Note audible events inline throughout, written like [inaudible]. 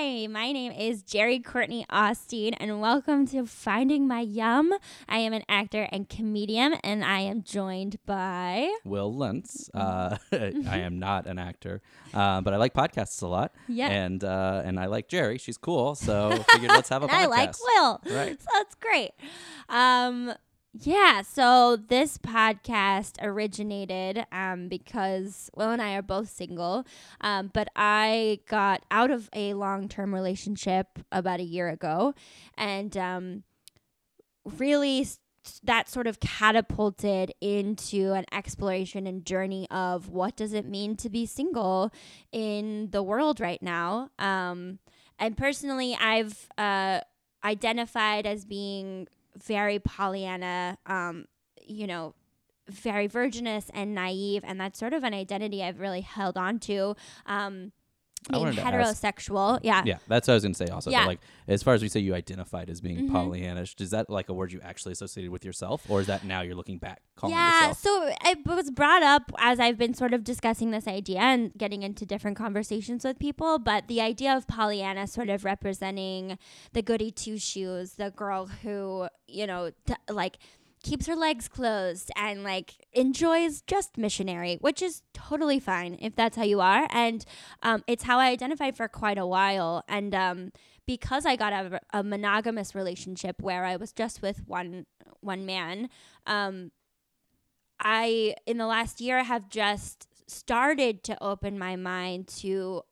Hi, my name is Jerry Courtney Austin, and welcome to Finding My Yum. I am an actor and comedian, and I am joined by Will Lentz. Uh, [laughs] I am not an actor, uh, but I like podcasts a lot. Yeah. And uh, and I like Jerry. She's cool, so figured let's have a [laughs] and podcast. I like Will. Right. So that's great. Um, yeah, so this podcast originated um, because Will and I are both single, um, but I got out of a long term relationship about a year ago, and um, really that sort of catapulted into an exploration and journey of what does it mean to be single in the world right now. Um, and personally, I've uh, identified as being very Pollyanna, um, you know, very virginous and naive, and that's sort of an identity I've really held on to. Um, being wanted to ask- heterosexual, yeah. Yeah, that's what I was gonna say. Also, Yeah. But like as far as we say you identified as being Mhm. Pollyannish, is that like a word you actually associated with yourself, or is that now you're looking back calling yeah, yourself? so it was brought up as I've been sort of discussing this idea and getting into different conversations with people. But the idea of Pollyanna sort of representing the goody two shoes, the girl who, you know, t- like keeps her legs closed and like enjoys just missionary, which is totally fine if that's how you are. And um, it's how I identified for quite a while. And um, because I got of a monogamous relationship where I was just with one one man, um, I in the last year have just started to open my mind to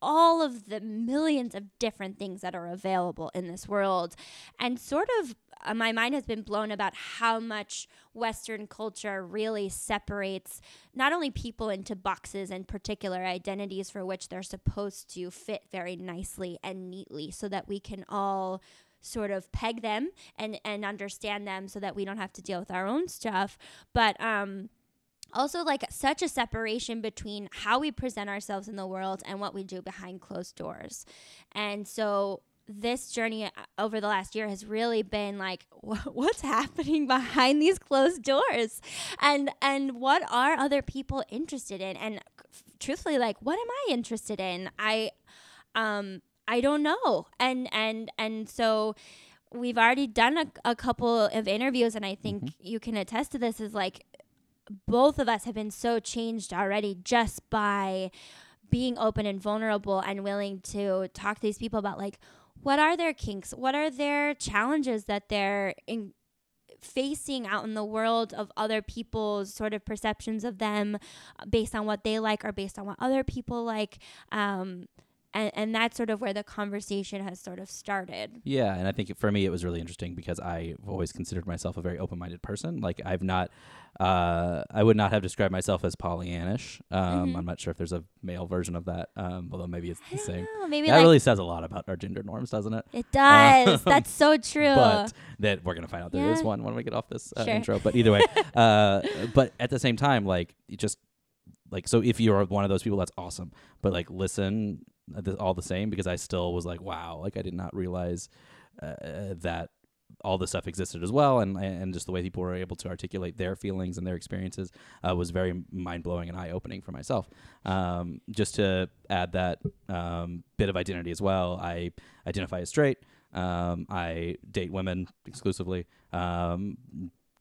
all of the millions of different things that are available in this world. And sort of uh, my mind has been blown about how much western culture really separates not only people into boxes and particular identities for which they're supposed to fit very nicely and neatly so that we can all sort of peg them and and understand them so that we don't have to deal with our own stuff. But um also like such a separation between how we present ourselves in the world and what we do behind closed doors. And so this journey uh, over the last year has really been like [laughs] what's happening behind these closed doors? And and what are other people interested in? And truthfully like what am i interested in? I um i don't know. And and and so we've already done a, a couple of interviews and i think you can attest to this is like both of us have been so changed already just by being open and vulnerable and willing to talk to these people about like what are their kinks? What are their challenges that they're in facing out in the world of other people's sort of perceptions of them uh, based on what they like or based on what other people like? Um, and, and that's sort of where the conversation has sort of started Yeah, and I think for me it was really interesting because I've always considered myself a very open-minded person. Like I've not, uh, I would not have described myself as Pollyannish. Um, Mhm. I'm not sure if there's a male version of that, um, although maybe it's I the same. know, maybe That like really says a lot about our gender norms, doesn't it? it [laughs] does Um, that's so true But that we're gonna find out there is Yeah. one when we get off this uh, Sure. intro. But either way, [laughs] uh, but at the same time, like just like so if you're one of those people, that's awesome. But like listen, all the same, because I still was like, wow, like I did not realize uh, that all this stuff existed as well, and and just the way people were able to articulate their feelings and their experiences uh, was very mind blowing and eye opening for myself. Um, just to add that um, bit of identity as well, I identify as straight. Um, I date women exclusively. Um,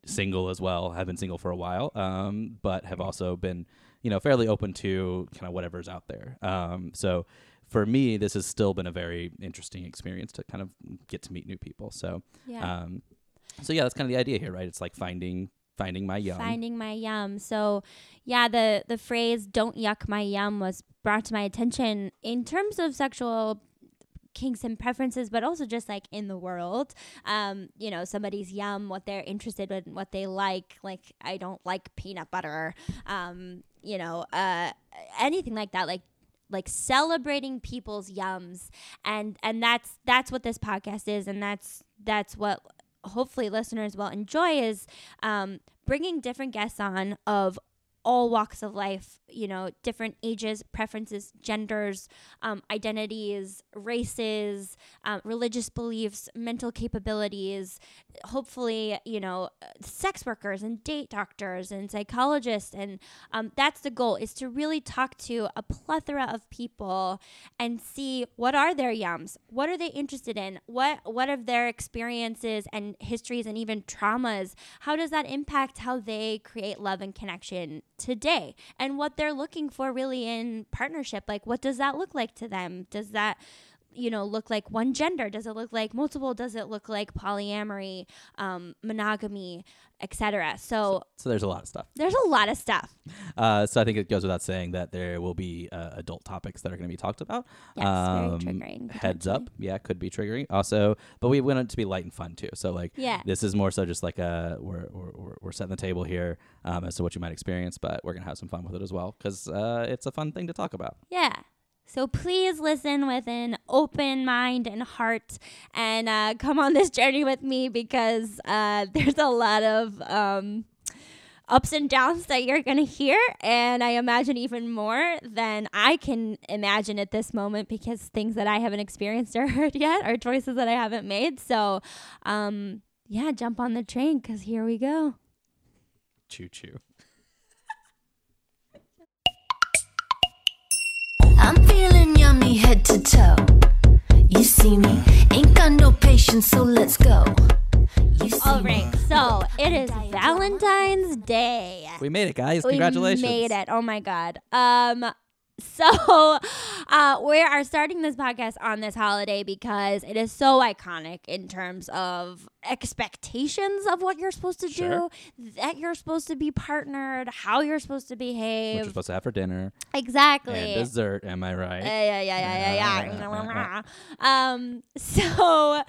single as well. Have been single for a while, um, but have also been, you know, fairly open to kind of whatever's out there. Um, so for me, this has still been a very interesting experience to kind of get to meet new people. So, yeah um, so yeah, that's kind of the idea here, right? It's like finding finding my yum. finding my yum so yeah the the phrase don't yuck my yum was brought to my attention in terms of sexual kinks and preferences but also just like in the world um you know somebody's yum what they're interested in what they like like i don't like peanut butter um you know uh anything like that like like celebrating people's yums. And and that's that's what this podcast is. And that's that's what hopefully listeners will enjoy is um, bringing different guests on of all walks of life, you know, different ages, preferences, genders, um, identities, races, um, religious beliefs, mental capabilities, hopefully, you know, sex workers and date doctors and psychologists. And um, that's the goal is to really talk to a plethora of people and see what are their yums, what are they interested in, what, what of their experiences and histories and even traumas, how does that impact how they create love and connection today and what they're looking for really in partnership. Like, what does that look like to them? Does that you know look like one gender? Does it look like multiple? Does it look like polyamory um, monogamy etc so, so, so there's a lot of stuff. there's a lot of stuff. Uh, so i think it goes without saying that there will be uh, adult topics that are going to be talked about. Yes, um, very triggering heads up. Yeah could be triggering. Also but we want it to be light and fun too. So like yeah. this is more so just like a we're, we're, we're setting the table here um, as to what you might experience but we're going to have some fun with it as well because uh, it's a fun thing to talk about. Yeah so please listen with an open mind and heart and uh, come on this journey with me because uh, [laughs] there's a lot of um, ups and downs that you're going to hear. And I imagine even more than I can imagine at this moment because things that I haven't experienced or [laughs] heard yet are choices that I haven't made. So, um, yeah, jump on the train because here we go. Choo choo. I'm feeling yummy head to toe. You see me, ain't got no patience, so let's go. All right, so it is Valentine's Day. We made it, guys! Congratulations. We made it. Oh my god. Um, [laughs] so uh, we are starting this podcast on this holiday because it is so iconic in terms of expectations of what you're supposed to Sure. do, that you're supposed to be partnered, how you're supposed to behave, What you're supposed to have for dinner Exactly. and dessert. Am I right? Yeah, yeah, yeah, yeah, yeah, yeah. [laughs] um, so,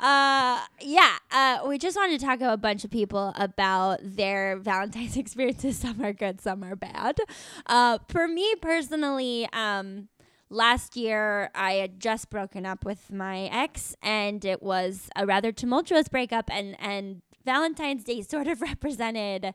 uh, yeah, uh, we just wanted to talk to a bunch of people about their Valentine's [laughs] experiences. Some are good, some are bad. Uh, for me personally, um, last year I had just broken up with my ex, and it was a rather tumultuous breakup, and and Valentine's Day [laughs] sort of represented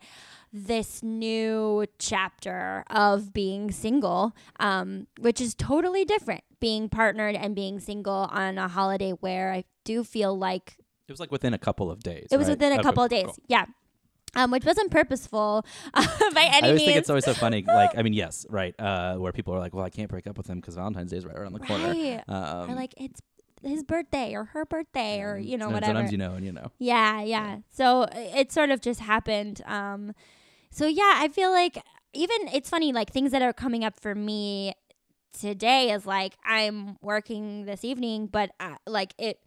this new chapter of being single, um, which is totally different. Being partnered and being single on a holiday where I do feel like It was like within a couple of days. it was right? within a couple of days. cool. Yeah. Um, which wasn't purposeful [laughs] uh, by any means. I always means. think it's always so funny. [laughs] Like, I mean, yes, right. Uh, where people are like, "Well, I can't break up with him because Valentine's Day is right around the corner." right. Um, or like it's his birthday or her birthday or you know and whatever. Sometimes you know, and you know. Yeah, yeah. So it sort of just happened. Um, so yeah, I feel like even it's funny, like things that are coming up for me today is like I'm working this evening, but uh, like it.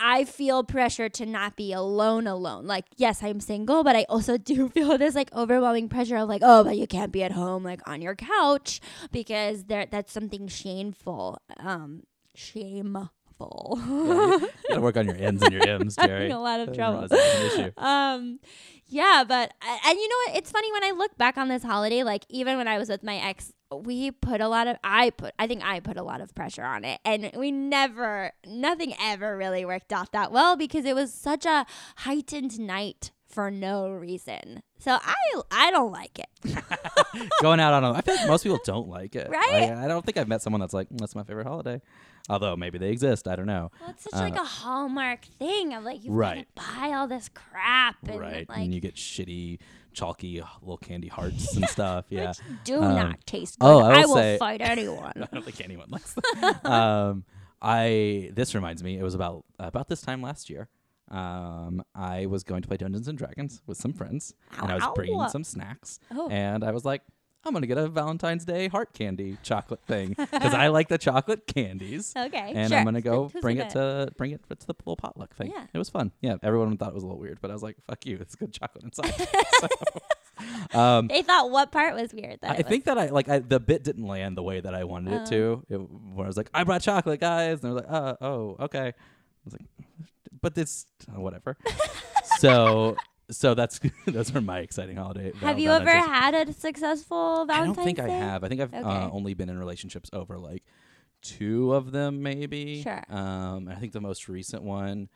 I feel pressure to not be alone alone. Like, yes, I'm single, but I also [laughs] do feel this like overwhelming pressure of like, oh, but you can't be at home like on your couch because there that's something shameful. Um shameful. Yeah, you [laughs] gotta work on your ends and your M's, I'm Jerry. in a lot of trouble. realize that was an issue. um yeah but and you know what it's funny when i look back on this holiday like even when i was with my ex we put a lot of i put i think i put a lot of pressure on it and we never nothing ever really worked out that well because it was such a heightened night for no reason so i i don't like it [laughs] Going out on a, I feel like most people don't like it. Right? I, I don't think I've met someone that's like, "Mm, that's my favorite holiday. Although maybe they exist. I don't know. well it's such like Uh, a hallmark thing of like you Right. buy all this crap and right. like and you get shitty, chalky uh, little candy hearts [laughs] and stuff. Yeah. do Um, not taste good oh, I will will say- fight [laughs] anyone I don't think anyone likes that. [laughs] um, I this reminds me. It was about about this time last year. Um, I was going to play Dungeons and Dragons with some friends, and I was bringing some snacks, Oh. and I was like, I'm gonna get a Valentine's Day heart candy chocolate thing because I like the [laughs] chocolate candies. okay And sure. I'm gonna go Who's- bring it to bring it to the little potluck thing. Yeah. It was fun. Yeah, everyone thought it was a little weird, but I was like, "Fuck you! It's good chocolate inside." [laughs] so, um, They thought what part was weird. That I think that I like I, the bit didn't land the way that I wanted it to. Oh. It, where I was like, I brought chocolate, guys, and they were like, uh, oh, okay. I was like, but this, uh, whatever. [laughs] so, so that's [laughs] those are my exciting holiday. Have you ever had a successful Valentine's? I don't think Day? I have. I think I've Okay. uh, only been in relationships over like two of them, maybe. Sure. Um, I think the most recent one.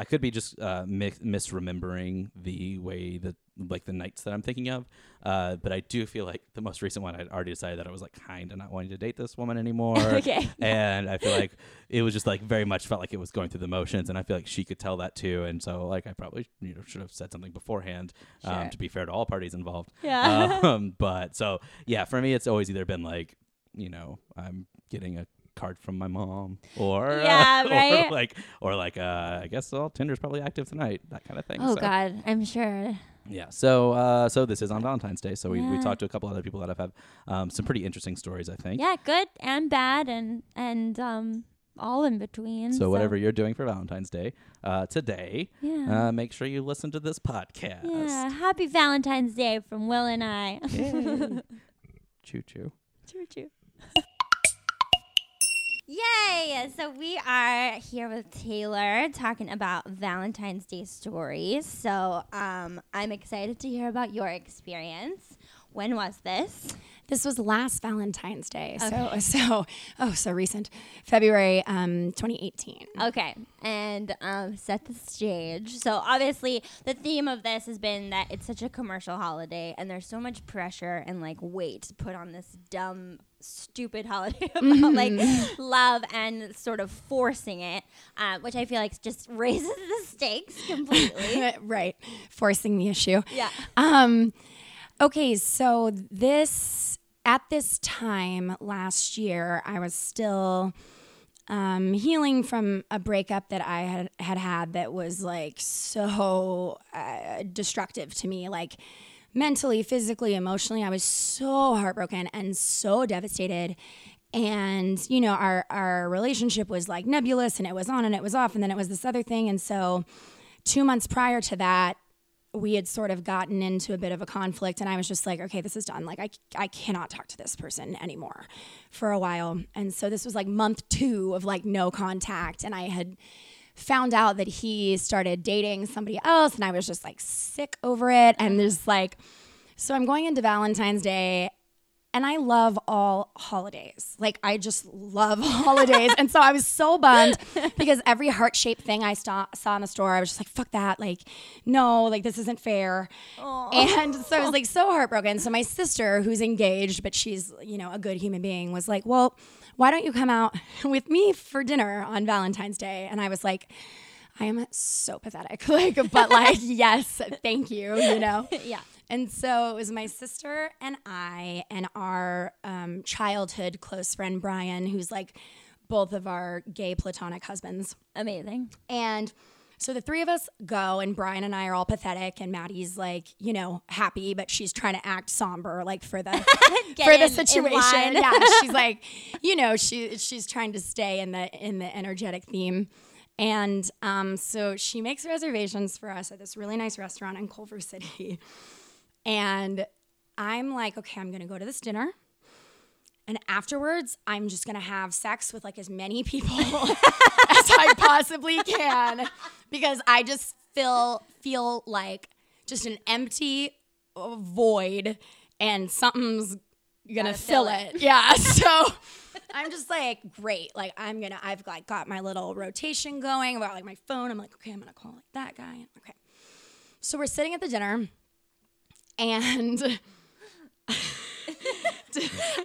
I could be just uh, mi- misremembering the way that like the nights that I'm thinking of. Uh, but I do feel like the most recent one, I'd already decided that I was like kind of not wanting to date this woman anymore. [laughs] Okay. And I feel like it was just like very much felt like it was going through the motions, and I feel like she could tell that too. And so like I probably you know should have said something beforehand Sure. um, to be fair to all parties involved. Yeah. Um, [laughs] but so yeah, for me, it's always either been like you know I'm getting a card from my mom or Yeah, [laughs] right? or like or like uh, I guess well Tinder's probably active tonight that kind of thing. oh So, God, I'm sure. Yeah. So uh, so this is on Valentine's Day. So we, we talked to a couple other people that have had um, some pretty interesting stories. I think. Yeah, good and bad, and and um all in between. So whatever you're doing for Valentine's Day uh, today, Yeah. uh, make sure you listen to this podcast. yeah. Happy Valentine's Day from Will and I. [laughs] Choo choo. Choo choo. Yay! So we are here with Taylor talking about Valentine's Day stories. So um, I'm excited to hear about your experience. When was this? This was last Valentine's Day. So, [laughs] so, oh, so recent. February um, 2018. Okay, and um, set the stage. So obviously, the theme of this has been that it's such a commercial holiday, and there's so much pressure and like weight put on this dumb, stupid holiday [laughs] about like love and sort of forcing it, uh, which I feel like just [laughs] raises the stakes completely. right. Forcing the issue. yeah. Um, okay, so this at this time last year, I was still um, healing from a breakup that I had had had that was like so uh, destructive to me, like mentally, physically, emotionally. I was so heartbroken and so devastated. And you know, our our relationship was like nebulous, and it was on and it was off, and then it was this other thing. And so, two months prior to that, we had sort of gotten into a bit of a conflict and I was just like, okay, this is done. Like I, I cannot talk to this person anymore for a while. And so this was like month two of like no contact. And I had found out that he started dating somebody else and I was just like sick over it. And mm-hmm. there's like, so I'm going into Valentine's Day and I love all holidays. Like I just love [laughs] holidays. and so I was so bummed [laughs] because every heart-shaped thing I saw, saw in the store, I was just like, fuck that. Like, no, like this isn't fair. And so I was like so heartbroken. So my [laughs] sister, who's engaged, but she's, you know, a good human being, was like, Well, why don't you come out with me for dinner on Valentine's Day? And I was like, I am so pathetic. Like, but like, yes, thank you, you know? Yeah. And so it was my sister and I and our um, childhood close friend Brian, who's like both of our gay platonic husbands. Amazing. And so the three of us go, and Brian and I are all pathetic, and Maddie's like, you know, happy, but she's trying to act somber, like for the [laughs] [laughs] for in- the situation. Yeah, she's [laughs] like, you know, she she's trying to stay in the in the energetic theme. And um, so she makes reservations for us at this really nice restaurant in Culver City. And I'm like, okay, I'm gonna go to this dinner. And afterwards, I'm just gonna have sex with like as many people [laughs] as I possibly can because I just feel feel like just an empty void and something's gonna fill, fill it. [laughs] Yeah. So [laughs] I'm just like, great. Like I'm gonna I've like got my little rotation going about like my phone. I'm like, okay, I'm gonna call like that guy. Okay. So we're sitting at the dinner and [laughs]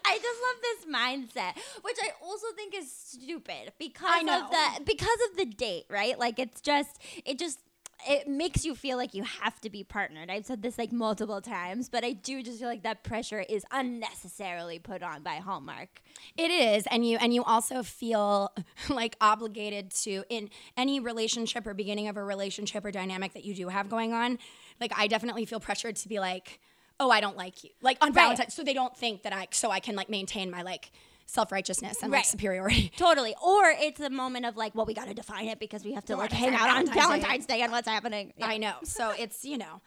I just love this mindset, which I also think is stupid because of the because of the date, right? Like it's just it just it makes you feel like you have to be partnered. I've said this like multiple times, but I do just feel like that pressure is unnecessarily put on by Hallmark. It is, and you and you also feel [laughs] like obligated to in any relationship or beginning of a relationship or dynamic that you do have going on. Like I definitely feel pressured to be like, oh, I don't like you, like on Right. Valentine's, so they don't think that I, so I can like maintain my like self righteousness and like superiority. [laughs] Totally. Or it's a moment of like, well, we got to define it because we have to like hang out on Valentine's Day. Day and what's happening. Yeah. I know. So [laughs] it's, you know.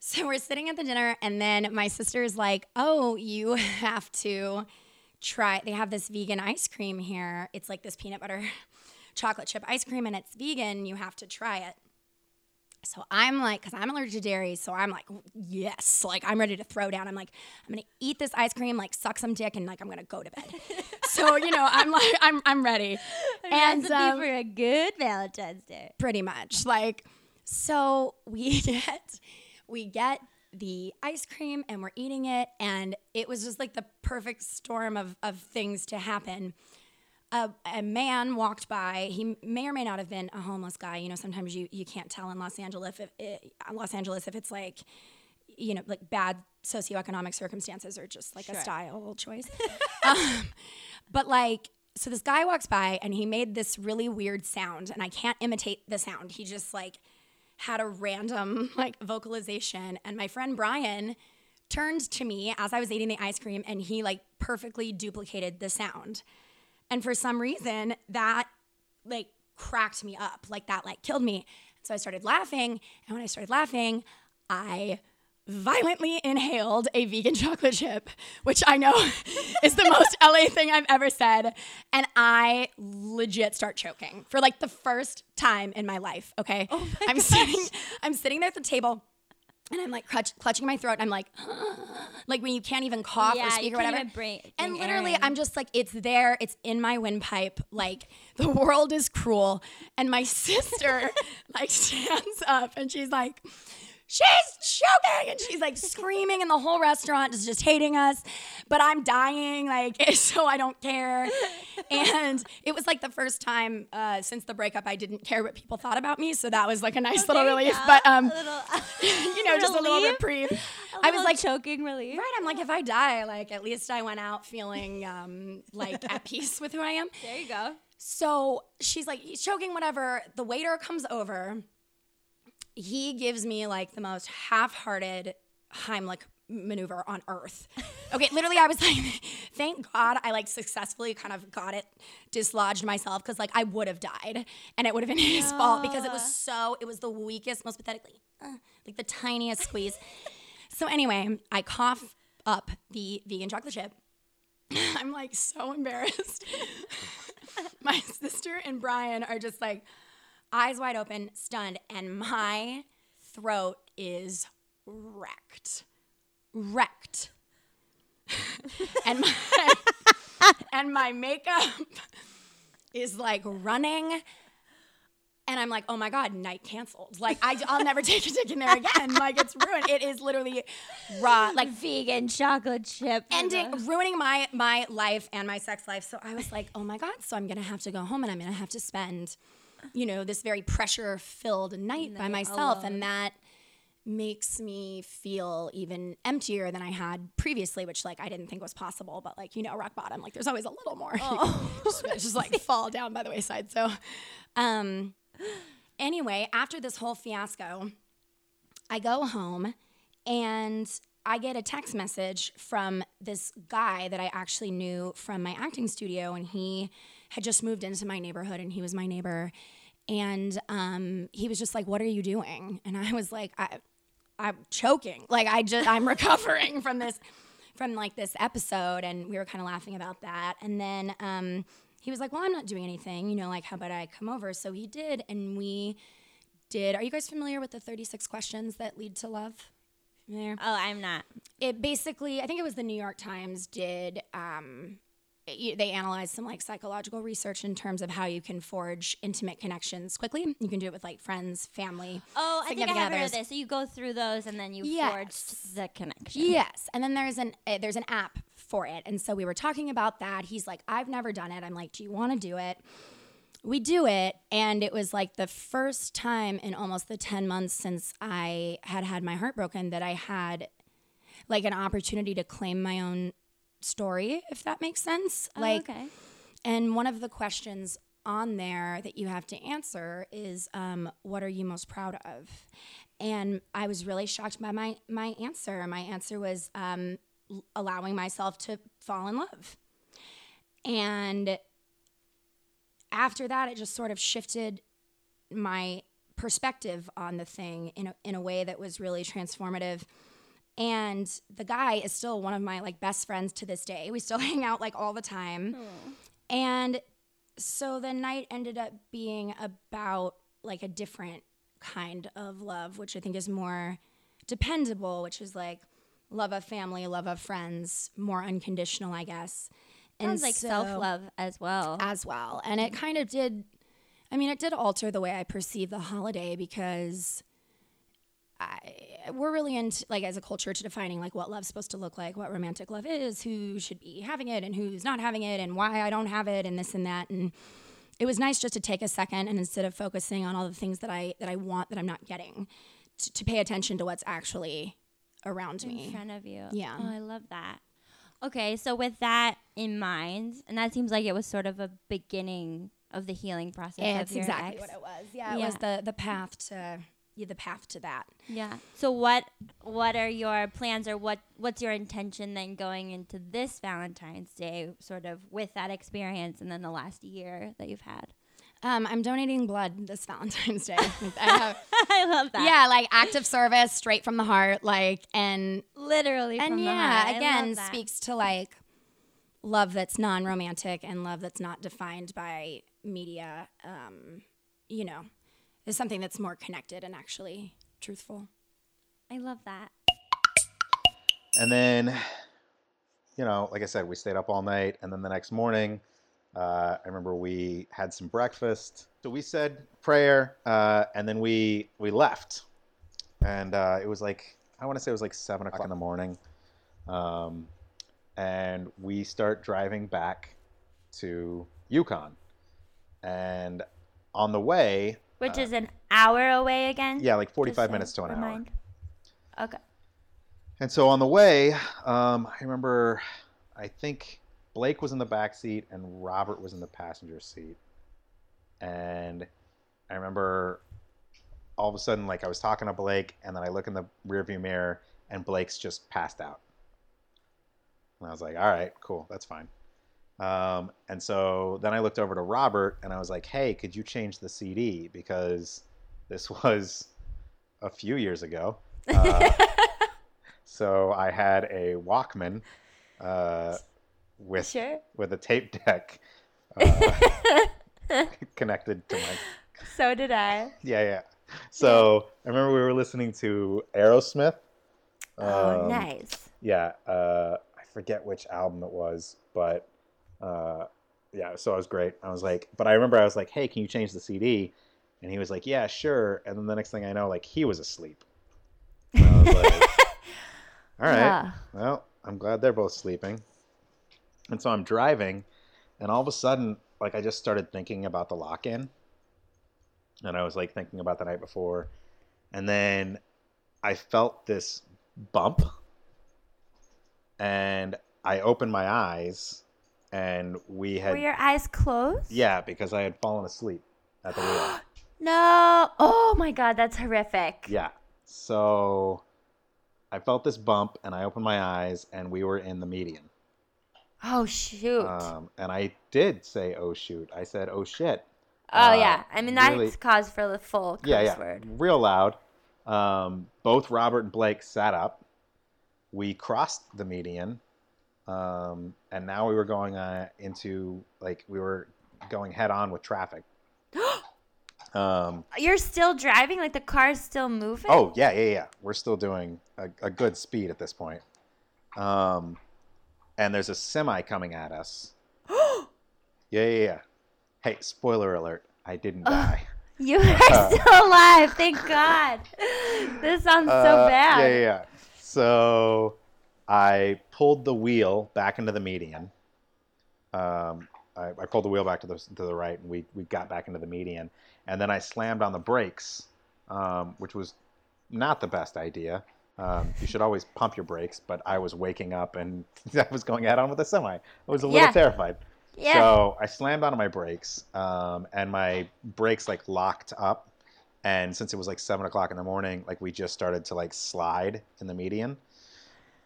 So we're sitting at the dinner, and then my sister's like, Oh, you [laughs] have to try. They have this vegan ice cream here. It's like this peanut butter chocolate chip ice cream, and it's vegan. You have to try it. So I'm like, because I'm allergic to dairy, so I'm like, yes, like I'm ready to throw down. I'm like, I'm gonna eat this ice cream, like suck some dick, and like I'm gonna go to bed. [laughs] so you know, I'm like, I'm I'm ready. And, Recipe um, for a good Valentine's Day. pretty much like so we [laughs] get we get the ice cream and we're eating it and it was just like the perfect storm of, of things to happen a, a man walked by he may or may not have been a homeless guy. You know sometimes you, you can't tell in los angeles if it, los angeles if it's like you know like bad socioeconomic circumstances or just like a style choice. [laughs] Um, but like so this guy walks by and he made this really weird sound and i can't imitate the sound. He just like had a random like vocalization and my friend brian turned to me as i was eating the ice cream and he like perfectly duplicated the sound and for some reason that like cracked me up like that like killed me so i started laughing and when i started laughing i violently inhaled a vegan [laughs] chocolate chip, which I know [laughs] is the most [laughs] LA thing I've ever said. And I legit start choking for like the first time in my life. Okay. Oh I'm sitting, I'm sitting there at the table and I'm like clutch, clutching my throat. And I'm like, [gasps] like when you can't even cough Yeah, or speak or whatever. bring- and literally. I'm just like, it's there. It's in my windpipe. Like the [laughs] world is cruel. And my sister [laughs] like stands up and she's like, she's choking and she's like screaming and the whole restaurant is just hating us but i'm dying like [laughs] so i don't care and it was like the first time uh, since the breakup i didn't care what people thought about me so that was like a nice little relief go. but um little, [laughs] you know just a little reprieve a i was like choking relief. right i'm like if i die like at least i went out feeling um like at peace with who i am There you go. so she's like, he's choking, whatever. The waiter comes over. He gives me like the most half hearted Heimlich maneuver on earth. [laughs] Okay, literally, I was like, thank God I like successfully kind of got it dislodged myself because like I would have died and it would have been his fault because it was so, it was the weakest, most pathetically, uh, like the tiniest squeeze. [laughs] So anyway, I cough up the vegan chocolate chip. [laughs] I'm like so embarrassed. my sister and Brian are just like eyes wide open, stunned, and my throat is wrecked. Wrecked. [laughs] and my and my makeup is like running. And I'm like, oh my God, night canceled. Like, I, I'll never take a ticket there again. Like, it's ruined. It is literally raw. Like, Vegan chocolate chip. ending ruining my my life and my sex life so i was like oh my god so i'm gonna have to go home and i'm gonna have to spend you know this very pressure filled night by myself and that makes me feel even emptier than i had previously which like i didn't think was possible but like you know rock bottom like there's always a little more. [laughs] Just, just like fall down by the wayside so um anyway after this whole fiasco I go home and I get a text message from this guy that I actually knew from my acting studio, and he had just moved into my neighborhood, and he was my neighbor. And um, he was just like, "What are you doing?" And I was like, I, "I'm choking. Like I just I'm [laughs] recovering from this, from like this episode." And we were kind of laughing about that. And then um, he was like, "Well, I'm not doing anything. You know, like how about I come over?" So he did, and we did. Are you guys familiar with the 36 questions that lead to love? Familiar? Oh, I'm not. It basically, I think it was the New York Times did. Um, they analyzed some like psychological research in terms of how you can forge intimate connections quickly. You can do it with like friends, family. Oh, I think I have heard of this. So you go through those and then you Yes. forged the connection. Yes, and then there's an uh, there's an app for it, and so we were talking about that. He's like, I've never done it. I'm like, Do you want to do it? We do it, and it was like the first time in almost the ten months since I had had my heart broken that I had like an opportunity to claim my own story, if that makes sense. Oh, like, okay. and one of the questions on there that you have to answer is, um, "What are you most proud of?" And I was really shocked by my my answer. My answer was um, l- allowing myself to fall in love. And after that, it just sort of shifted my perspective on the thing in a, in a way that was really transformative. And the guy is still one of my like best friends to this day. We still [laughs] hang out like all the time. Hmm. And so the night ended up being about like a different kind of love, which I think is more dependable, which is like love of family, love of friends, more unconditional, I guess. Sounds like so- self love as well. as well. And it mm-hmm. kind of did, I mean, it did alter the way I perceive the holiday because I, we're really into, like, as a culture, to defining like what love's supposed to look like, what romantic love is, who should be having it and who's not having it, and why I don't have it, and this and that. And it was nice just to take a second and instead of focusing on all the things that I that I want that I'm not getting, to, to pay attention to what's actually around in me. In front of you. Yeah. Oh, I love that. Okay, so with that in mind, and that seems like it was sort of a beginning of the healing process. It's of your exactly ex. what it was. Yeah, it was the the path to yeah, the path to that. Yeah. So what what are your plans or what what's your intention then going into this Valentine's Day sort of with that experience and then the last year that you've had? Um, I'm donating blood this Valentine's Day. [laughs] I have, [laughs] I love that. yeah, like active service, straight from the heart, like and Literally and from the yeah, again speaks to like love that's non-romantic and love that's not defined by media. Um, you know, is something that's more connected and actually truthful. I love that. And then, you know, like I said, we stayed up all night, and then the next morning, uh, I remember we had some breakfast. So we said prayer, uh, and then we we left, and uh, it was like I want to say it was like seven o'clock in the morning, um, and we start driving back to Yukon, and on the way, Which is an hour away again? yeah, like forty-five minutes to an hour. Okay. And so on the way, um, I remember, I think Blake was in the back seat and Robert was in the passenger seat. And I remember all of a sudden, like I was talking to Blake, and then I look in the rearview mirror, and Blake's just passed out. And I was like, all right, cool, that's fine. Um, and so then I looked over to Robert, and I was like, hey, could you change the CD because this [laughs] was a few years ago. Uh, [laughs] so I had a Walkman uh, with Sure. with a tape deck [laughs] uh, connected to my So did I. yeah yeah. So I remember we were listening to Aerosmith. Oh, Um, nice. Yeah, uh, I forget which album it was, but uh, yeah. So it was great. I was like, but I remember I was like, hey, can you change the CD? And he was like, yeah, sure. And then the next thing I know, like he was asleep. And I was like, [laughs] all right. Yeah. Well, I'm glad they're both sleeping. And so I'm driving, and all of a sudden, like I just started thinking about the lock in. And I was like thinking about the night before. And then I felt this bump. And I opened my eyes, and we had. Were your eyes closed? yeah, because I had fallen asleep at the wheel. [gasps] No. Oh my god, that's horrific. Yeah. So I felt this bump, and I opened my eyes, and we were in the median. Oh shoot. Um, and I did say, "Oh shoot!" I said, "Oh shit!" oh uh, yeah. I mean that's really- cause for the full curse Yeah, yeah, word. real loud. Um, both Robert and Blake sat up. We crossed the median, um, and now we were going uh, into like we were going head on with traffic. [gasps] um, You're still driving? Like the car's still moving? oh yeah, yeah, yeah. We're still doing a, a good speed at this point. Um, and there's a semi coming at us. [gasps] yeah, yeah, yeah. Hey, spoiler alert! I didn't die. [laughs] You are still alive. Thank God. [laughs] This sounds so Uh, bad. Yeah, yeah, yeah. So I pulled the wheel back into the median. Um, I, I pulled the wheel back to the to the right, and we we got back into the median. And then I slammed on the brakes, um, which was not the best idea. Um, you should always pump your brakes, but I was waking up and [laughs] I was going head on with a semi. I was a little Yeah. terrified. Yeah. So I slammed onto my brakes, um, and my brakes like locked up. And since it was like seven o'clock in the morning, like we just started to like slide in the median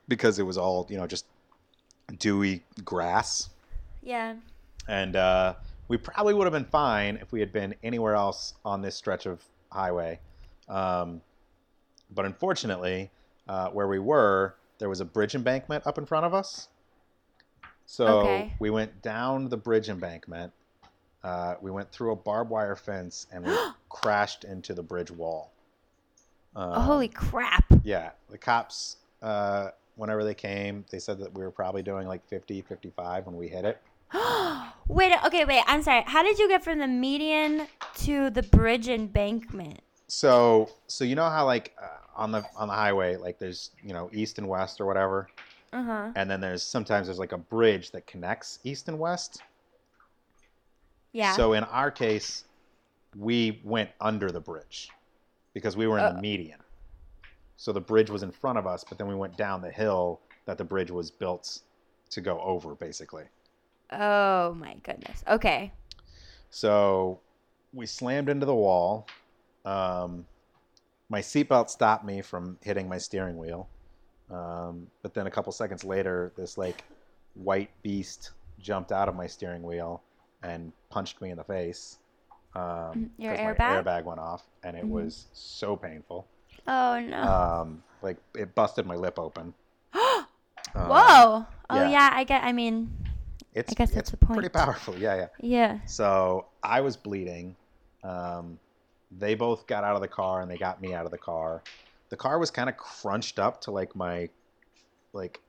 because it was all you know just dewy grass. Yeah. And uh, we probably would have been fine if we had been anywhere else on this stretch of highway. Um, but unfortunately, uh, where we were, there was a bridge embankment up in front of us. So Okay. we went down the bridge embankment. Uh, we went through a barbed wire fence and we [gasps] crashed into the bridge wall. Um, Oh, holy crap. yeah, the cops uh, whenever they came, they said that we were probably doing like 50, 55 when we hit it. [gasps] Wait, okay, wait. I'm sorry. How did you get from the median to the bridge embankment? So, so you know how like uh, on the on the highway, like there's you know east and west or whatever, Uh huh. and then there's sometimes there's like a bridge that connects east and west. Yeah. So in our case, we went under the bridge because we were in Uh. the median. So the bridge was in front of us, but then we went down the hill that the bridge was built to go over, basically. oh my goodness. Okay. So we slammed into the wall. Um, my seatbelt stopped me from hitting my steering wheel. Um, but then a couple seconds later, this like white beast jumped out of my steering wheel and punched me in the face. Um, Your 'cause my airbag? airbag went off, and it Mhm. was so painful. Oh no. Um, like it busted my lip open. [gasps] Um, Whoa. Oh yeah. yeah. I get. I mean, It's, I guess it's that's the point. pretty powerful. Yeah, yeah. yeah. So I was bleeding. Um, they both got out of the car and they got me out of the car. The car was kind of crunched up to like my, like,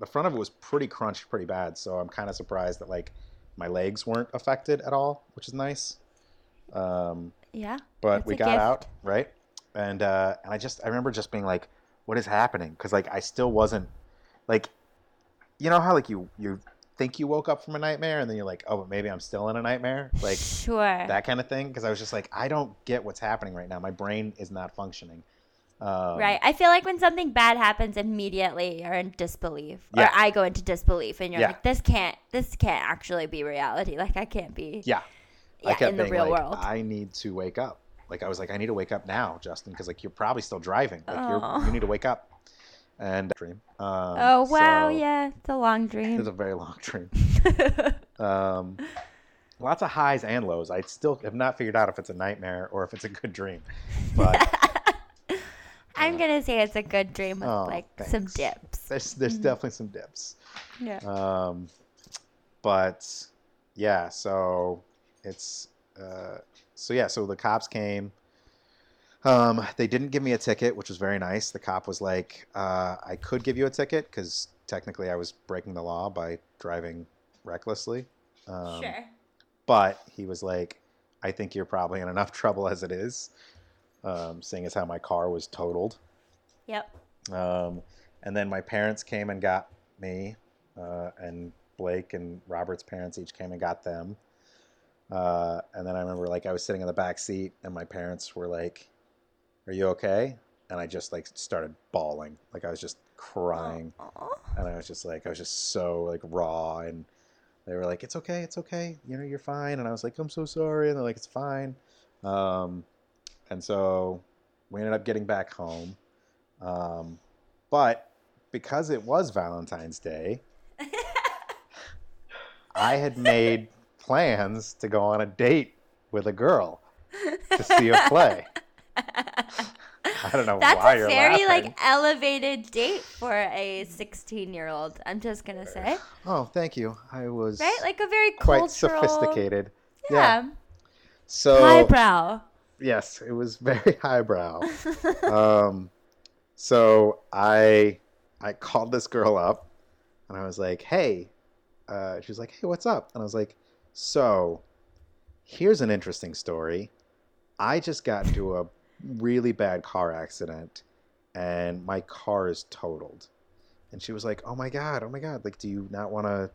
the front of it was pretty crunched pretty bad. So I'm kind of surprised that like my legs weren't affected at all, which is nice. Um, Yeah. but we got gift. out right, and uh, and I just I remember just being like, what is happening? Because like I still wasn't like, you know how like you you think you woke up from a nightmare and then you're like, oh, but maybe I'm still in a nightmare, like Sure. that kind of thing. Because I was just like, I don't get what's happening right now. My brain is not functioning. Um, Right. I feel like when something bad happens, immediately you're in disbelief, Yeah. or I go into disbelief, and you're Yeah. like, "This can't, this can't actually be reality. Like I can't be, Yeah. yeah, I kept in the real like, world." I need to wake up. Like I was like, I need to wake up now, Justin, because like you're probably still driving. Like Oh. you're you need to wake up. And dream. Um, oh wow, so- yeah, it's a long dream. It's a very long [laughs] dream. [laughs] um, lots of highs and lows. I still have not figured out if it's a nightmare or if it's a good dream. But [laughs] I'm gonna say it's a good dream with Oh, like some dips. there's there's Mm-hmm. definitely some dips. Yeah. Um, but yeah, so it's uh, so yeah, so the cops came. Um, they didn't give me a ticket, which was very nice. The cop was like, uh, "I could give you a ticket because technically I was breaking the law by driving recklessly." Um, sure. but he was like, I think you're probably in enough [laughs] trouble as it is, um, seeing as how my car was totaled. Yep. Um, and then my parents came and got me, uh, and Blake and Robert's parents each came and got them. Uh, and then I remember like I was sitting in the back seat, and my parents were like, "Are you okay?" And I just like started bawling, like I was just crying. Aw. and I was just like, I was just so like raw, and they were like, "It's okay, it's okay, you know, you're fine," and I was like, "I'm so sorry," and they're like, "It's fine," um, and so we ended up getting back home, um, but because it was Valentine's Day, [laughs] I had made plans to go on a date with a girl to see a play. [laughs] I don't know That's why a you're very laughing. like elevated date for a 16 year old. I'm just gonna say, Oh, thank you. I was right? Like a very quite cultural, sophisticated. Yeah. So Highbrow. yes, it was very [laughs] highbrow. [laughs] um, so I I called this girl up, and I was like, "Hey," uh, she was like, "Hey, what's up?" And I was like, "So, here's an interesting story. I just got into a really bad car accident, and my car is totaled." And she was like, "Oh my god, oh my god! Like, do you not want to,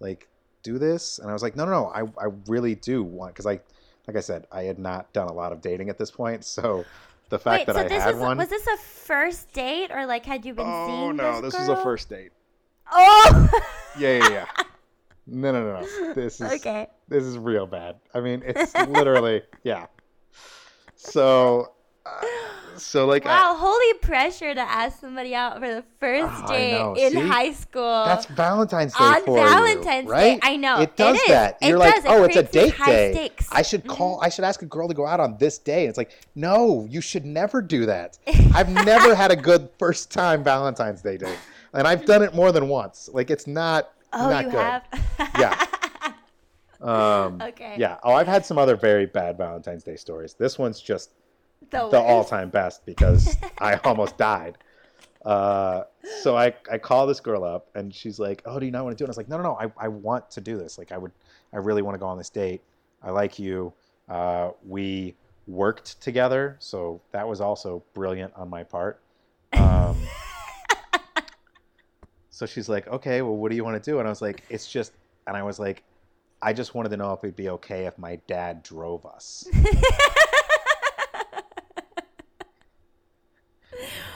like, do this?" And I was like, "No, no, no. I I really do want because I." Like I said, I had not done a lot of dating at this point, so the fact Wait, that so I this had was one. was this a first date or like had you been oh seeing no, this this was a first date. Oh. Yeah, yeah, yeah. [laughs] no, no, no, no. This is okay. this is real bad. I mean, it's [laughs] literally yeah. So, uh, so like I- Wow, holy pressure to ask somebody out for the first I date in See? high school. that's Valentine's Day on for you, Valentine's Day. right? I know. it does is. that. You're like, does. It oh, it's a date day. stakes. I should call. Mm-hmm. I should ask a girl to go out on this day. It's like, no, you should never do that. [laughs] I've never had a good first time Valentine's Day date, and I've done it more than once. Like it's not. Oh, not you good. have. Yeah. [laughs] Um, Okay. Yeah. Oh, I've had some other very bad Valentine's Day stories. This one's just The, the all-time best because I [laughs] almost died. Uh, so I, I call this girl up and she's like, "Oh, do you not want to do it?" I was like, "No, no, no. I, I want to do this. Like, I would, I really want to go on this date. I like you. Uh, we worked together, so that was also brilliant on my part." Um, [laughs] so she's like, "Okay, well, what do you want to do?" And I was like, "It's just," and I was like, "I just wanted to know if it'd be okay if my dad drove us." [laughs]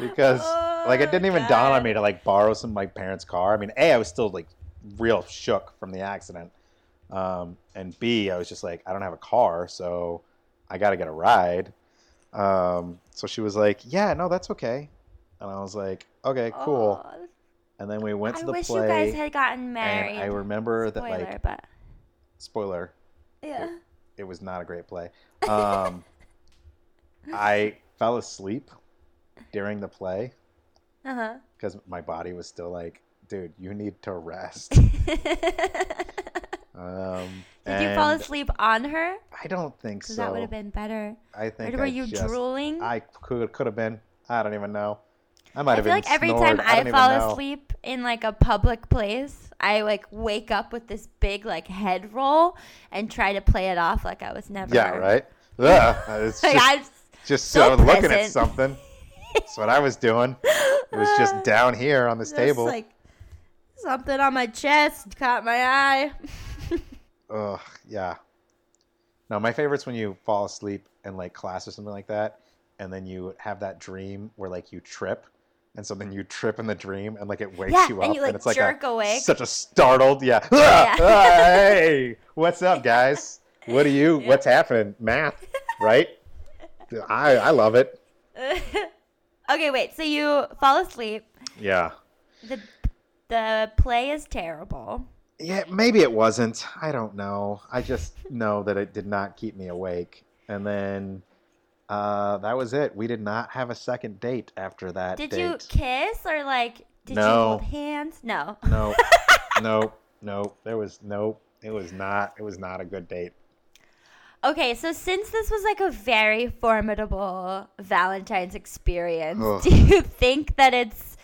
because like it didn't even dawn on me to like borrow some of my parents' car. I mean, a I was still like real shook from the accident, um, and b I was just like I don't have a car, so I got to get a ride. Um, so she was like, "Yeah, no, that's okay," and I was like, "Okay, cool." Aw, And then we went I to the world. I wish you guys had gotten married. I remember that Spoiler, like but spoiler, yeah. it was not a great play. Um, [laughs] I fell asleep during the play Uh huh. because my body was still like, dude, you need to rest. [laughs] Um, Did you fall asleep on her? I don't think so. that would have been better. I think Or were I you just, drooling? I could could have been. I don't even know. I might I have feel like every snored. time I, I, fall asleep in like a public place, I like wake up with this big like head roll and try to play it off like I was never. Yeah, right. [laughs] Ugh, it's Like just, just so looking at something. That's what I was doing. It was just [laughs] down here on this just table. like something on my chest caught my eye. [laughs] Ugh, yeah. No, my favorite's when you fall asleep in like class or something like that, and then you have that dream where like you trip, and so then you trip in the dream, and like it wakes Yeah, you and up, you, like, and it's like jerk a, awake. such a startled, yeah. [laughs] Yeah. Ah, [laughs] hey, what's up, guys? What are you? [laughs] What's happening? Math, right? I I love it. okay, wait. So you fall asleep. Yeah. The the play is terrible. Yeah, maybe it wasn't. I don't know. I just know that it did not keep me awake. And then uh, that was it. We did not have a second date after that Did date. you kiss or like did you No. hold hands? No. No, [laughs] no, no. There was no. It was not. It was not a good date. Okay, so since this was like a very formidable Valentine's experience, Ugh. do you think that it's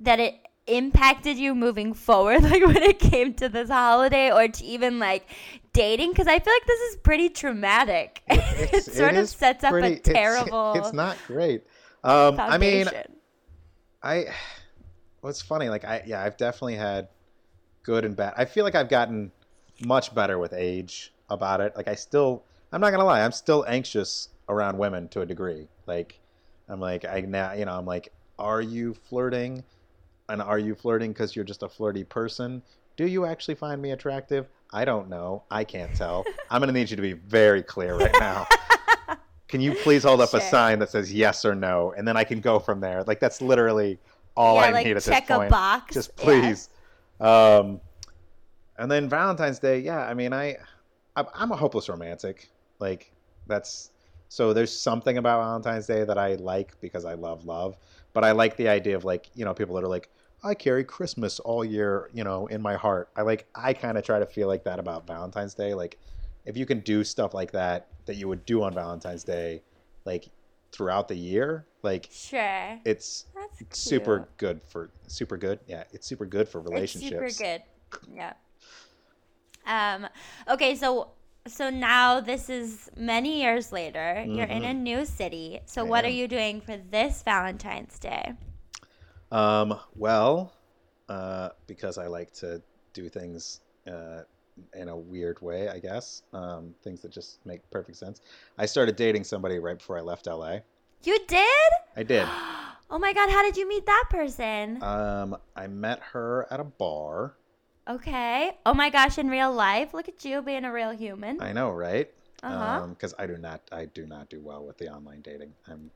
that it impacted you moving forward [laughs] like when it came to this holiday or to even like dating because I feel like this is pretty traumatic. it [laughs] It's- sort of is sets up a terrible It's, not great. Um, I mean. I. What's funny? Like I, yeah, I've definitely had good and bad. I feel like I've gotten much better with age about it. Like I still, I'm not gonna lie, I'm still anxious around women to a degree. Like I'm like I now, you know, I'm like, are you flirting? And are you flirting because you're just a flirty person? Do you actually find me attractive? I don't know. I can't tell. [laughs] I'm gonna need you to be very clear right now. [laughs] Can you please hold up a sign that says yes or no, and then I can go from there. Like that's literally all yeah, I like need at check this a box. Just Yeah. please. Um, and then Valentine's Day, yeah. I mean, I, I I'm a hopeless romantic. Like that's so. There's something about Valentine's Day that I like because I love love. But I like the idea of like you know people that are like I carry Christmas all year you know in my heart. I like I kind of try to feel like that about Valentine's Day. Like if you can do stuff like that that you would do on Valentine's Day, like throughout the year, like Sure. it's That's cute. super good for super good. Yeah, it's super good for relationships. It's super good. Yeah. Um. Okay. So. So now this is many years later. You're in a new city. So Mm-hmm. I what are you doing for this Valentine's Day? Um, well, uh, because I like to do things uh, in a weird way, I guess. Um, things that just make perfect sense. I started dating somebody right before I left LA. You did? I did. [gasps] Oh my god! How did you meet that person? Um, I met her at a bar. Okay. Oh my gosh! In real life, look at you being a real human. I know, right? Uh-huh. Because I do not, I do not do well with the online dating. I'm,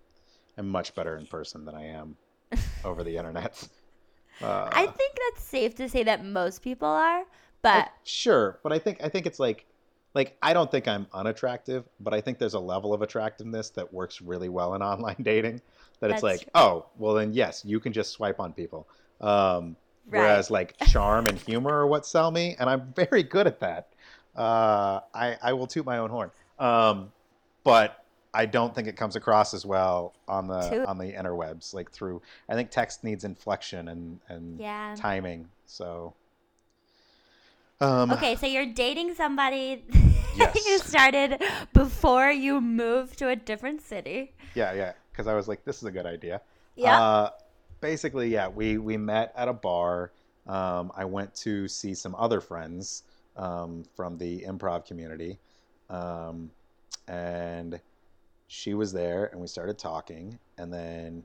I'm much better in person than I am [laughs] over the internet. Uh, I think that's safe to say that most people are, but I- sure, but I think I think it's like like I don't think I'm unattractive, but I think there's a level of attractiveness that works really well in [laughs] online dating. That it's like, true. oh, well then yes, you can just swipe on people. Um, Whereas like charm and humor are what sell me, and I'm very good at that. Uh, I I will toot my own horn. Um, but I don't think it comes across as well on the Too- on the interwebs. Like through, I think text needs inflection and and Yeah. timing. So, um, Okay, so you're dating somebody [laughs] Yes. you started before you moved to a different city. yeah, yeah, because I was like, this is a good idea. Yeah. Uh, basically, yeah, we we met at a bar. Um, I went to see some other friends um, from the improv community, um, and she was there, and we started talking. And then,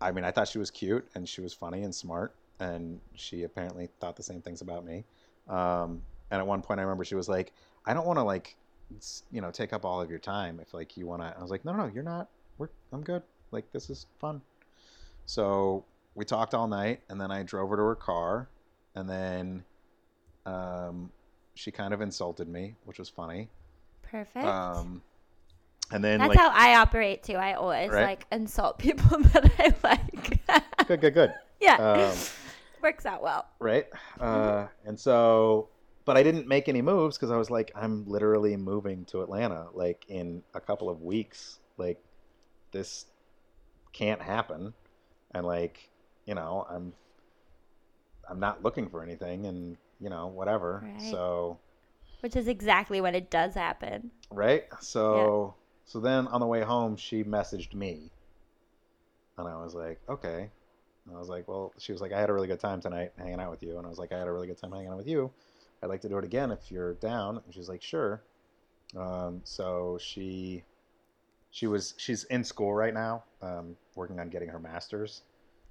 I mean, I thought she was cute, and she was funny and smart, and she apparently thought the same things about me. Um, and at one point, I remember she was like, "I don't want to like, you know, take up all of your time. If like you want to," I was like, "No, no, you're not. We're I'm good." like this is fun so we talked all night and then i drove her to her car and then um, she kind of insulted me which was funny Perfect. um, and then That's like how I operate too. I always Right. like insult [laughs] people that I like. [laughs] good good good [laughs] yeah. um, Works out well. right uh, and so but i didn't make any moves because i was like i'm literally moving to atlanta like in a couple of weeks like this can't happen and like you know i'm i'm not looking for anything and you know whatever. Right. so Which is exactly when it does happen. right? So so then on the way home she messaged me. And i was like okay. And i was like well she was like i had a really good time tonight hanging out with you. And i was like i had a really good time hanging out with you. I'd like to do it again if you're down. And she's like sure. Um, so she she was she's in school right now um, working on getting her master's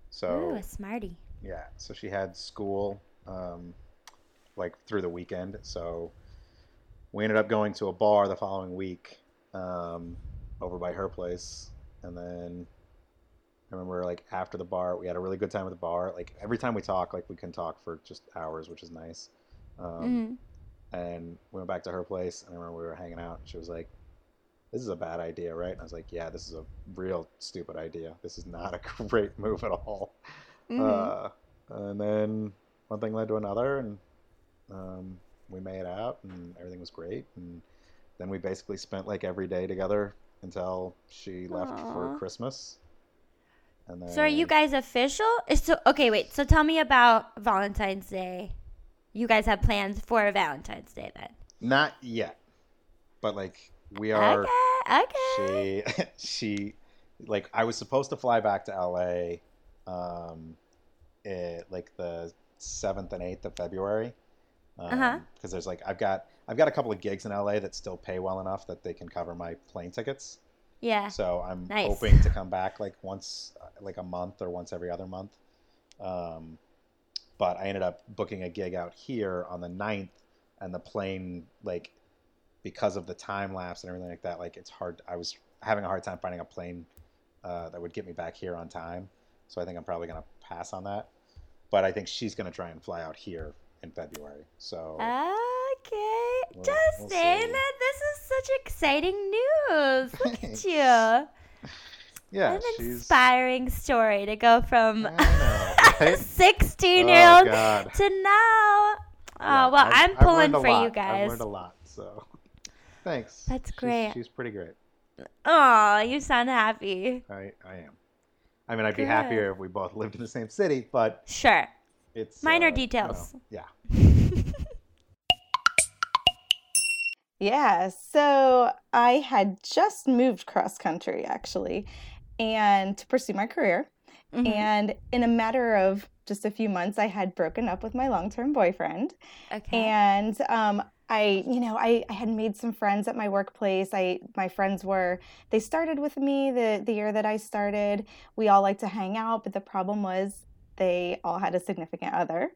so Ooh, a smarty. yeah, so she had school um, like through the weekend. So we ended up going to a bar the following week um, over by her place. And then I remember like after the bar, we had a really good time at the bar. Like every time we talk, like we can talk for just hours, which is nice. Um, Mhm. And we went back to her place, and I remember we were hanging out. And she was like, "This is a bad idea, right?" And I was like, "Yeah, this is a real stupid idea. This is not a [laughs] great move at all." Mhm. Uh, and then one thing led to another, and um, we made out, and everything was great. And then we basically spent like every day together until she left for Christmas. And then, So are you guys official? So okay, wait. So tell me about Valentine's Day. You guys have plans for Valentine's Day then? Not yet, but like we are. Okay. Okay. she [laughs] she like I was supposed to fly back to LA um it, like the 7th and 8th of February um, Uh-huh. because there's like I've got I've got a couple of gigs in LA that still pay well enough that they can cover my plane tickets yeah. so I'm Nice. hoping to come back like once like a month or once every other month um but I ended up booking a gig out here on the 9th and the plane like because of the time lapse and everything like that like it's hard I was having a hard time finding a plane uh, that would get me back here on time so I think I'm probably gonna pass on that but I think she's gonna try and fly out here in February so Okay. We'll- we'll Justin, this is such exciting news. Look at you. yeah An she's inspiring story to go from I know, a [laughs] right? 16 year Oh, old God. to now. Oh, Yeah, well, I've- I'm pulling for you guys. I've learned a lot, so thanks. That's great. She's, pretty great. Oh, you sound happy. I, I am. I mean, I'd be happier if we both lived in the same city, but Sure. it's Minor uh, you know, details. yeah. [laughs] Yeah, so I had just moved cross country actually, and to pursue my career. Mhm. And in a matter of just a few months, I had broken up with my long term boyfriend. Okay. And um, I, you know, I, I had made some friends at my workplace. I my friends were they started with me the the year that I started. We all liked to hang out, but the problem was they all had a significant other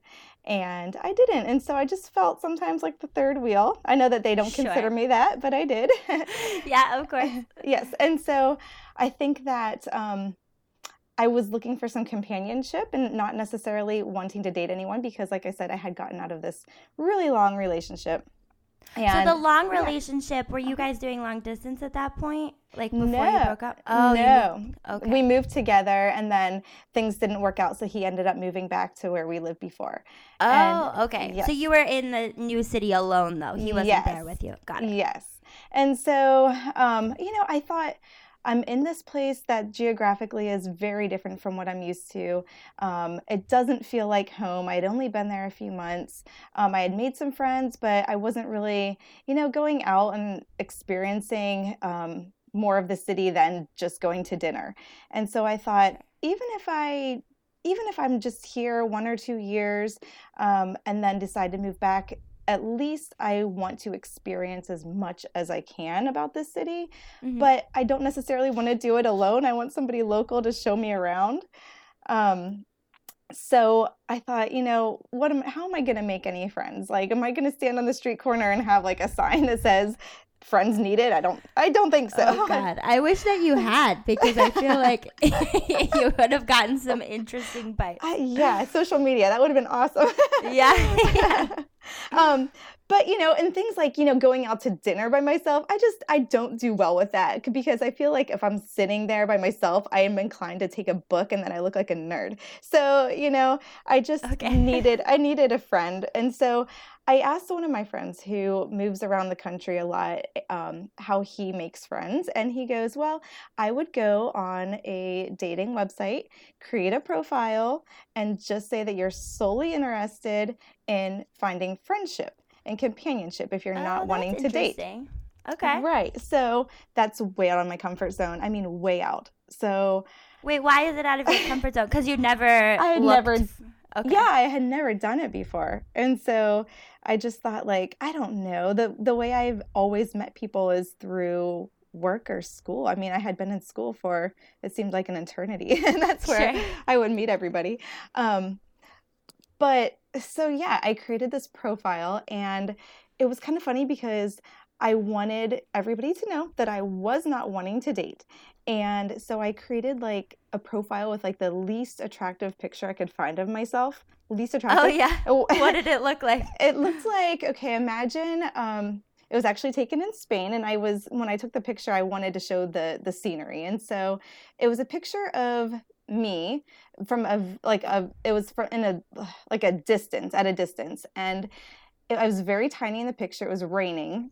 and I didn't. And so I just felt sometimes like the third wheel. I know that they don't Sure. consider me that, but I did. [laughs] yeah, of course. [laughs] yes. And so I think that um, I was looking for some companionship and not necessarily wanting to date anyone because, like I said, I had gotten out of this really long relationship. And so the long yeah. relationship, were you guys doing long distance at that point? Like before no, you broke up? Oh, no. moved- okay. We moved together, and then things didn't work out, so he ended up moving back to where we lived before. oh, and- okay. yes. So you were in the new city alone, though. He wasn't there with you. Got it. Yes. And so, um, you know, I thought I'm in this place that geographically is very different from what I'm used to. Um, it doesn't feel like home. I'd only been there a few months. Um, I had made some friends, but I wasn't really, you know, going out and experiencing um, more of the city than just going to dinner. And so I thought, even if I even if I'm just here one or two years um, and then decide to move back, at least I want to experience as much as I can about this city. Mhm. But I don't necessarily want to do it alone. I want somebody local to show me around. Um, so I thought, you know, what am how am I going to make any friends? Like, am I going to stand on the street corner and have like a sign that says "friends needed"? I don't. I don't think so. Oh God! I wish that you had because I feel like [laughs] you would have gotten some interesting bites. Yeah, social media. That would have been awesome. Yeah, [laughs] [laughs] yeah. um, but you know, and things like you know going out to dinner by myself, I just I don't do well with that because I feel like if I'm sitting there by myself, I am inclined to take a book and then I look like a nerd. So you know, I just Okay. needed [laughs] I needed a friend, and so I asked one of my friends who moves around the country a lot um, how he makes friends, and he goes, "Well, I would go on a dating website, create a profile, and just say that you're solely interested in finding friendship and companionship if you're Oh, not wanting to date." Okay. Right. So that's way out of my comfort zone. I mean, way out. So Wait, why is it out of your [laughs] comfort zone? Because you never. I had looked never- Okay. yeah, I had never done it before. And so I just thought like, I don't know, the the way I've always met people is through work or school. I mean, I had been in school for it seemed like an eternity, [laughs] and that's where Sure. I would meet everybody. Um but so yeah, I created this profile and it was kind of funny because I wanted everybody to know that I was not wanting to date. And so I created like a profile with like the least attractive picture I could find of myself. Least attractive. Oh yeah. Oh, What [laughs] did it look like? it looked like okay imagine um it was actually taken in spain and i was when i took the picture i wanted to show the the scenery and so it was a picture of me from a like a it was from in a like a distance at a distance. And it, i was very tiny in the picture it was raining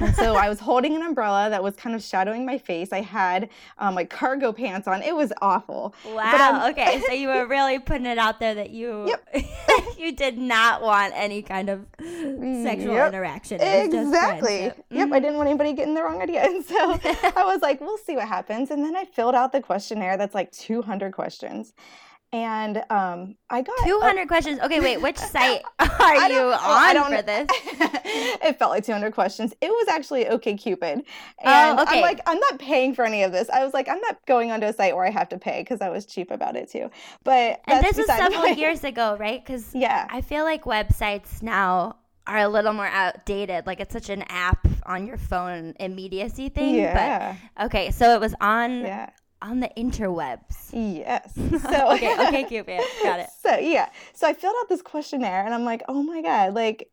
and so I [laughs] was holding an umbrella that was kind of shadowing my face. I had um, like cargo pants on. It was awful. Wow. I'm- okay, so you were [laughs] really putting it out there that you yep. [laughs] you did not want any kind of sexual Yep. interaction. It was just Exactly. friendship. Yep. I didn't want anybody getting the wrong idea. And so I was like, we'll see what happens. And then I filled out the questionnaire that's like 200 questions. And um, I got 200 a- questions. Okay, wait. Which [laughs] site [laughs] are you I on don't- for this? [laughs] it felt like 200 questions. It was actually OkCupid. And Oh, okay. I'm like, I'm not paying for any of this. I was like, I'm not going onto a site where I have to pay because I was cheap about it too. But And that's this was several point. years ago, right? Because Yeah. I feel like websites now are a little more outdated. Like it's such an app on your phone immediacy thing. Yeah. But okay, so it was on Yeah. On the interwebs. Yes. [laughs] So okay, okay, [laughs] Cupid. Got it. So yeah, so I filled out this questionnaire, and I'm like, oh my god, like,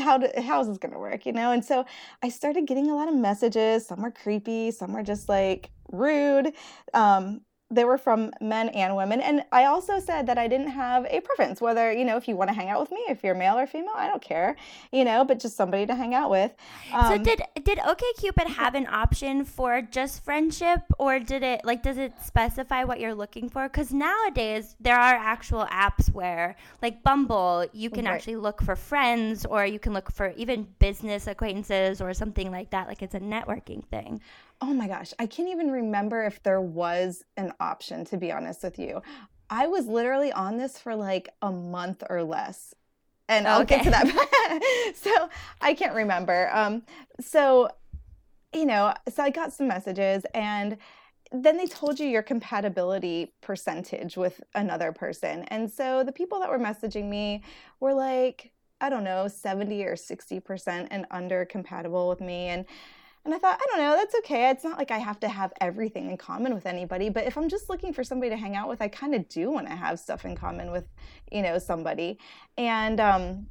how do, how is this gonna work, you know? And so I started getting a lot of messages. Some were creepy, some were just like rude. Um, they were from men and women, and I also said that I didn't have a preference, whether you know if you want to hang out with me, if you're male or female, I don't care, you know, but just somebody to hang out with. so Um, did did OkCupid have an option for just friendship, or did it like does it specify what you're looking for? Because nowadays there are actual apps where, like Bumble, you can Right. actually look for friends, or you can look for even business acquaintances or something like that. Like it's a networking thing. Oh my gosh, I can't even remember if there was an option, to be honest with you. I was literally on this for like a month or less. And I'll get to that. [laughs] so I can't remember. Um, so, you know, so I got some messages and then they told you your compatibility percentage with another person. And so the people that were messaging me were like, I don't know, 70 or 60% and under compatible with me. And and I thought, I don't know, that's okay. It's not like I have to have everything in common with anybody, but if I'm just looking for somebody to hang out with, I kind of do want to have stuff in common with, you know, somebody. And um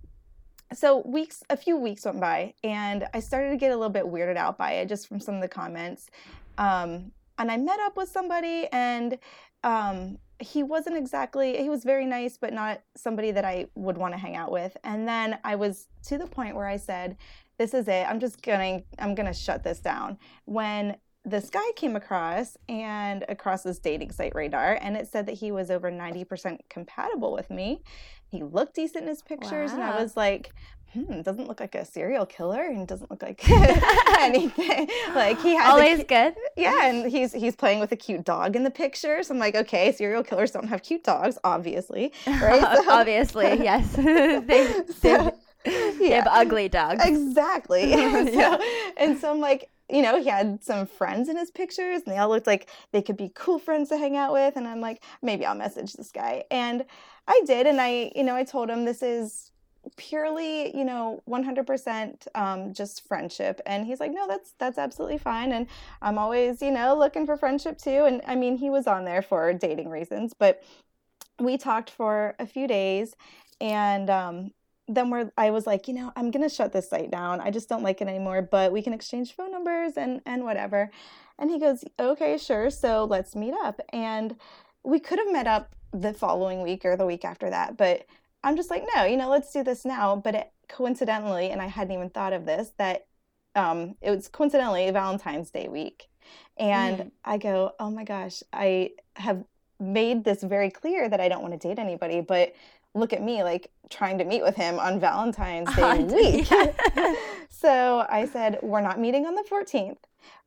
so weeks a few weeks went by and i started to get a little bit weirded out by it just from some of the comments um, and i met up with somebody and um, he wasn't exactly he was very nice but not somebody that i would want to hang out with and then i was to the point where i said this is it i'm just gonna i'm gonna shut this down when this guy came across and across this dating site radar and it said that he was over 90% compatible with me he looked decent in his pictures and i was like hmm doesn't look like a serial killer and doesn't look like [laughs] [laughs] anything like he has Always cu- good. yeah, and he's he's playing with a cute dog in the pictures. I'm like, okay, serial killers don't have cute dogs, obviously, [laughs] right? So- Obviously, yes. they, they, so- they have ugly dogs. exactly. and, [laughs] [laughs] so, and so I'm like, you know, he had some friends in his pictures, and they all looked like they could be cool friends to hang out with. And I'm like, maybe I'll message this guy, and I did, and I, you know, I told him this is purely you know 100% um, just friendship and he's like no that's that's absolutely fine and i'm always you know looking for friendship too and i mean he was on there for dating reasons but we talked for a few days and um, then we're i was like you know i'm gonna shut this site down. I just don't like it anymore but we can exchange phone numbers and and whatever. And he goes okay sure so let's meet up. And we could have met up the following week or the week after that but i'm just like no you know let's do this now. But it, coincidentally and i hadn't even thought of this that um, it was coincidentally valentine's day week. And Mm. i go oh my gosh i have made this very clear that i don't want to date anybody but look at me like trying to meet with him on valentine's [laughs] day On- week yeah. [laughs] so i said we're not meeting on the 14th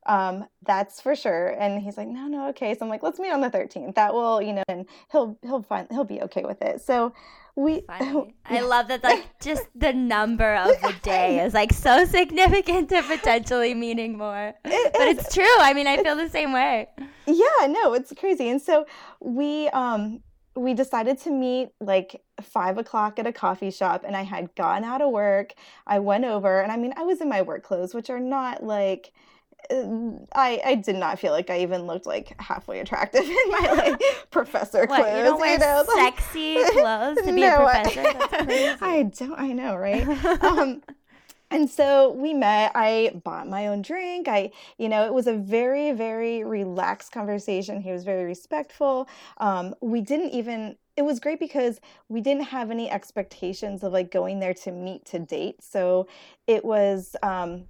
um, that's for sure and he's like no no okay so i'm like let's meet on the 13th that will you know and he'll he'll find he'll be okay with it so we Funny. [laughs] I love that, like, just the number of the day is like so significant to potentially meaning more. It But it's true. I mean, I feel the same way. yeah no it's crazy and so we um we decided to meet like five o'clock at a coffee shop and i had gotten out of work i went over and i mean i was in my work clothes which are not like uh, I, I did not feel like I even looked like halfway attractive [laughs] in my like [laughs] professor What, clothes. you don't wear know, sexy clothes to be [laughs] No, a I- professor? That's crazy. I don't. I know, right? um, and so we met. I bought my own drink. I, you know, it was a very, very relaxed conversation. He was very respectful. Um, we didn't even. It was great because we didn't have any expectations of like going there to meet to date. So it was. Um,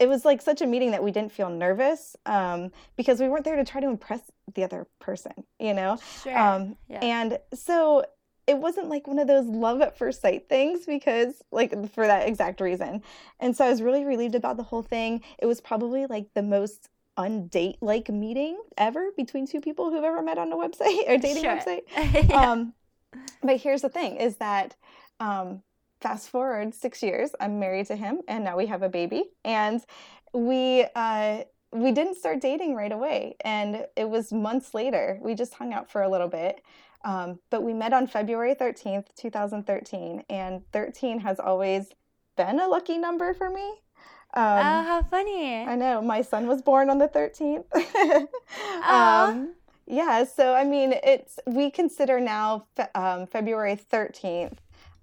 it was like such a meeting that we didn't feel nervous um, because we weren't there to try to impress the other person, you know. Sure. Um, Yeah. And so it wasn't like one of those love at first sight things because, like, for that exact reason. And so I was really relieved about the whole thing. It was probably like the most undate like meeting ever between two people who've ever met on a website [laughs] or dating Sure. website. [laughs] Yeah. Um, but here's the thing is that um, fast forward six years, I'm married to him, and now we have a baby. And we uh, we didn't start dating right away, and it was months later. We just hung out for a little bit. Um, but we met on February 13th, 2013, and 13 has always been a lucky number for me. oh, Um, how funny. I know my son was born on the 13th. [laughs] Aw. um, yeah, so I mean, it's we consider now fe- um, February 13th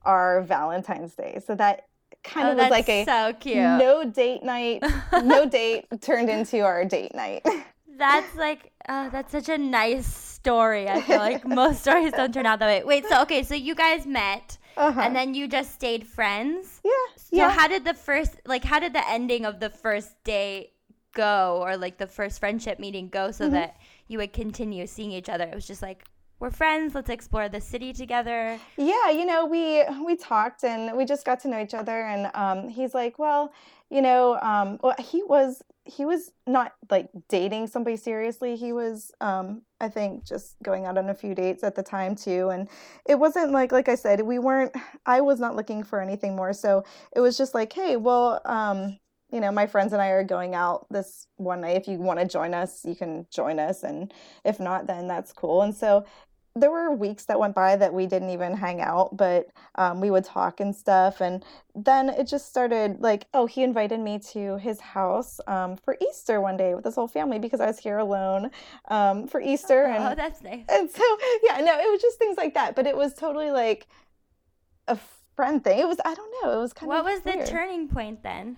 our Valentine's Day. So that kind oh, of was like a so cute. no date night, no [laughs] date turned into our date night. [laughs] That's like, oh, that's such a nice story. I feel like [laughs] most stories don't turn out that way. Wait, so okay, so you guys met Uh-huh. and then you just stayed friends. yeah, So yeah. how did the first, like, how did the ending of the first date go, or like the first friendship meeting go, so Mm-hmm. that you would continue seeing each other? It was just like, we're friends. Let's explore the city together. yeah you know we we talked and we just got to know each other and um, he's like well you know um, well he was he was not like dating somebody seriously he was um, i think just going out on a few dates at the time too and it wasn't like like i said we weren't i was not looking for anything more so it was just like hey well um, you know my friends and i are going out this one night. If you want to join us you can join us and if not then that's cool. And so there were weeks that went by that we didn't even hang out, but um, we would talk and stuff. And then it just started like, oh, he invited me to his house um, for Easter one day with his whole family because I was here alone um, for Easter. Oh, and, that's nice. and so, yeah, no, it was just things like that. But it was totally like a friend thing. It was I don't know. It was kind What of What was the turning point then?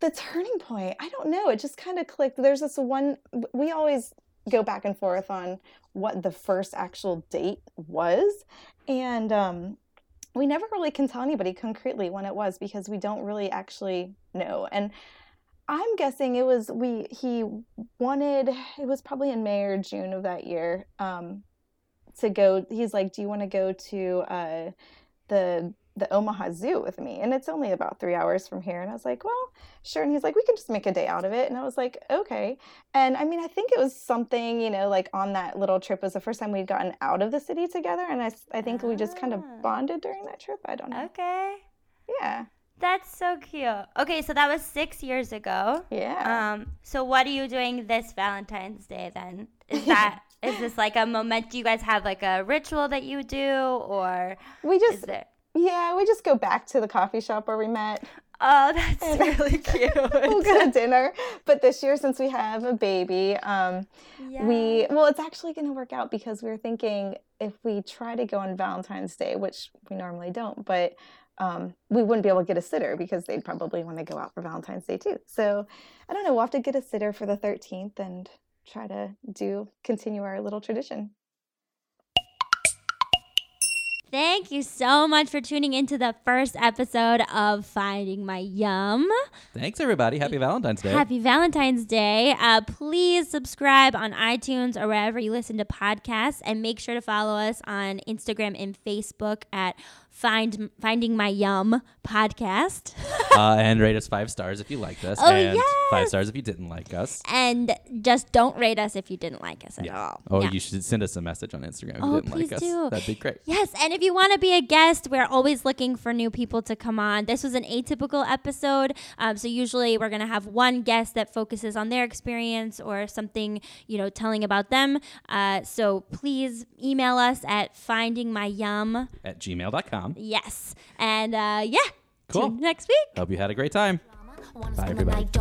the turning point i don't know it just kind of clicked there's this one we always go back and forth on what the first actual date was. And um we never really can tell anybody concretely when it was because we don't really actually know. And i'm guessing it was we he wanted it was probably in may or june of that year um to go he's like do you want to go to uh the the Omaha Zoo with me. And it's only about three hours from here. And I was like, well, sure. And he's like, we can just make a day out of it. And I was like, okay. And I mean, I think it was something, you know, like on that little trip was the first time we'd gotten out of the city together. And I, I think we just kind of Ah. bonded during that trip. I don't know. Okay. Yeah. That's so cute. Okay, so that was six years ago. Yeah. Um, so what are you doing this Valentine's Day then? Is that [laughs] is this like a moment? Do you guys have like a ritual that you do, or we is just, it? Yeah, we just go back to the coffee shop where we met. Oh, that's [laughs] really cute. we'll go to dinner. But this year, since we have a baby, um, we well it's actually going to work out because we were thinking if we try to go on valentine's day which we normally don't but um, we wouldn't be able to get a sitter because they'd probably want to go out for valentine's day too so i don't know we'll have to get a sitter for the 13th and try to do continue our little tradition Thank you so much for tuning into the first episode of Finding My Yum. Thanks, everybody. Happy Valentine's Day. Happy Valentine's Day. Uh, please subscribe on iTunes or wherever you listen to podcasts and make sure to follow us on Instagram and Facebook at Find Finding My Yum podcast. [laughs] uh, and rate us five stars if you liked us, Oh, and five stars if you didn't like us. and just don't rate us if you didn't like us at Yeah. all. Oh, Yeah. you should send us a message on Instagram if Oh, you didn't please like us. do. That'd be great. Yes, and if you want to be a guest, we're always looking for new people to come on. This was an atypical episode, um, so usually we're gonna have one guest that focuses on their experience or something, you know, telling about them. Uh, so please email us at findingmyyum. At gmail.com. Yes, and uh, yeah, Cool. tune next week. Hope you had a great time. Wanna Bye, spend the everybody. night,